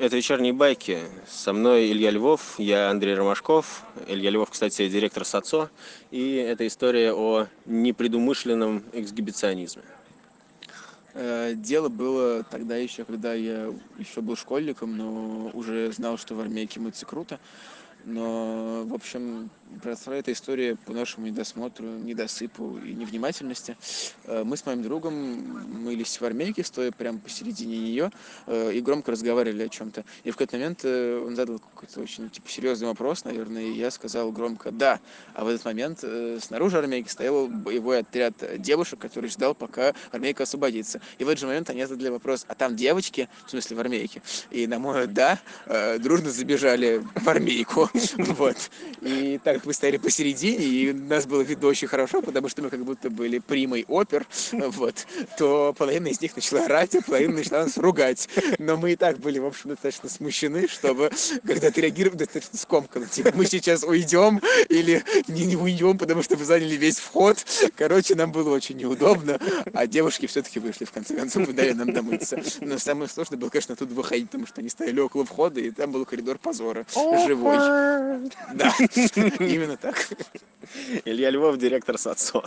Это «Вечерние байки». Со мной Илья Львов, я Андрей Ромашков. Илья Львов, кстати, директор САЦО. И это история о непредумышленном эксгибиционизме. Э, дело было тогда еще, когда я еще был школьником, но уже знал, что в армейке мыться круто. Но, в общем, произошла эта история по нашему недосмотру, недосыпу и невнимательности. Э, мы с моим другом мылись в армейке, стоя прямо посередине нее, э, и громко разговаривали о чем-то. И в какой-то момент э, он задал какой-то очень типа, серьезный вопрос, наверное, и я сказал громко «да». А в этот момент снаружи армейки стоял боевой отряд девушек, который ждал, пока армейка освободится. И в этот же момент они задали вопрос «а там девочки?» В смысле, в армейке. И на мой «да» дружно забежали в армейку. Вот. И так мы стояли посередине, и нас было видно очень хорошо, потому что мы как будто были примой опер, вот, то половина из них начала орать, а половина начала нас ругать. Но мы и так были, в общем, достаточно смущены, чтобы, когда ты реагировал, достаточно скомканно, типа, мы сейчас уйдем или не, не уйдем, потому что мы заняли весь вход. Короче, нам было очень неудобно, а девушки все-таки вышли, в конце концов, и дали нам домыться. Но самое сложное было, конечно, тут выходить, потому что они стояли около входа, и там был коридор позора, живой. Да, именно так. Илья Львов, директор САЦО.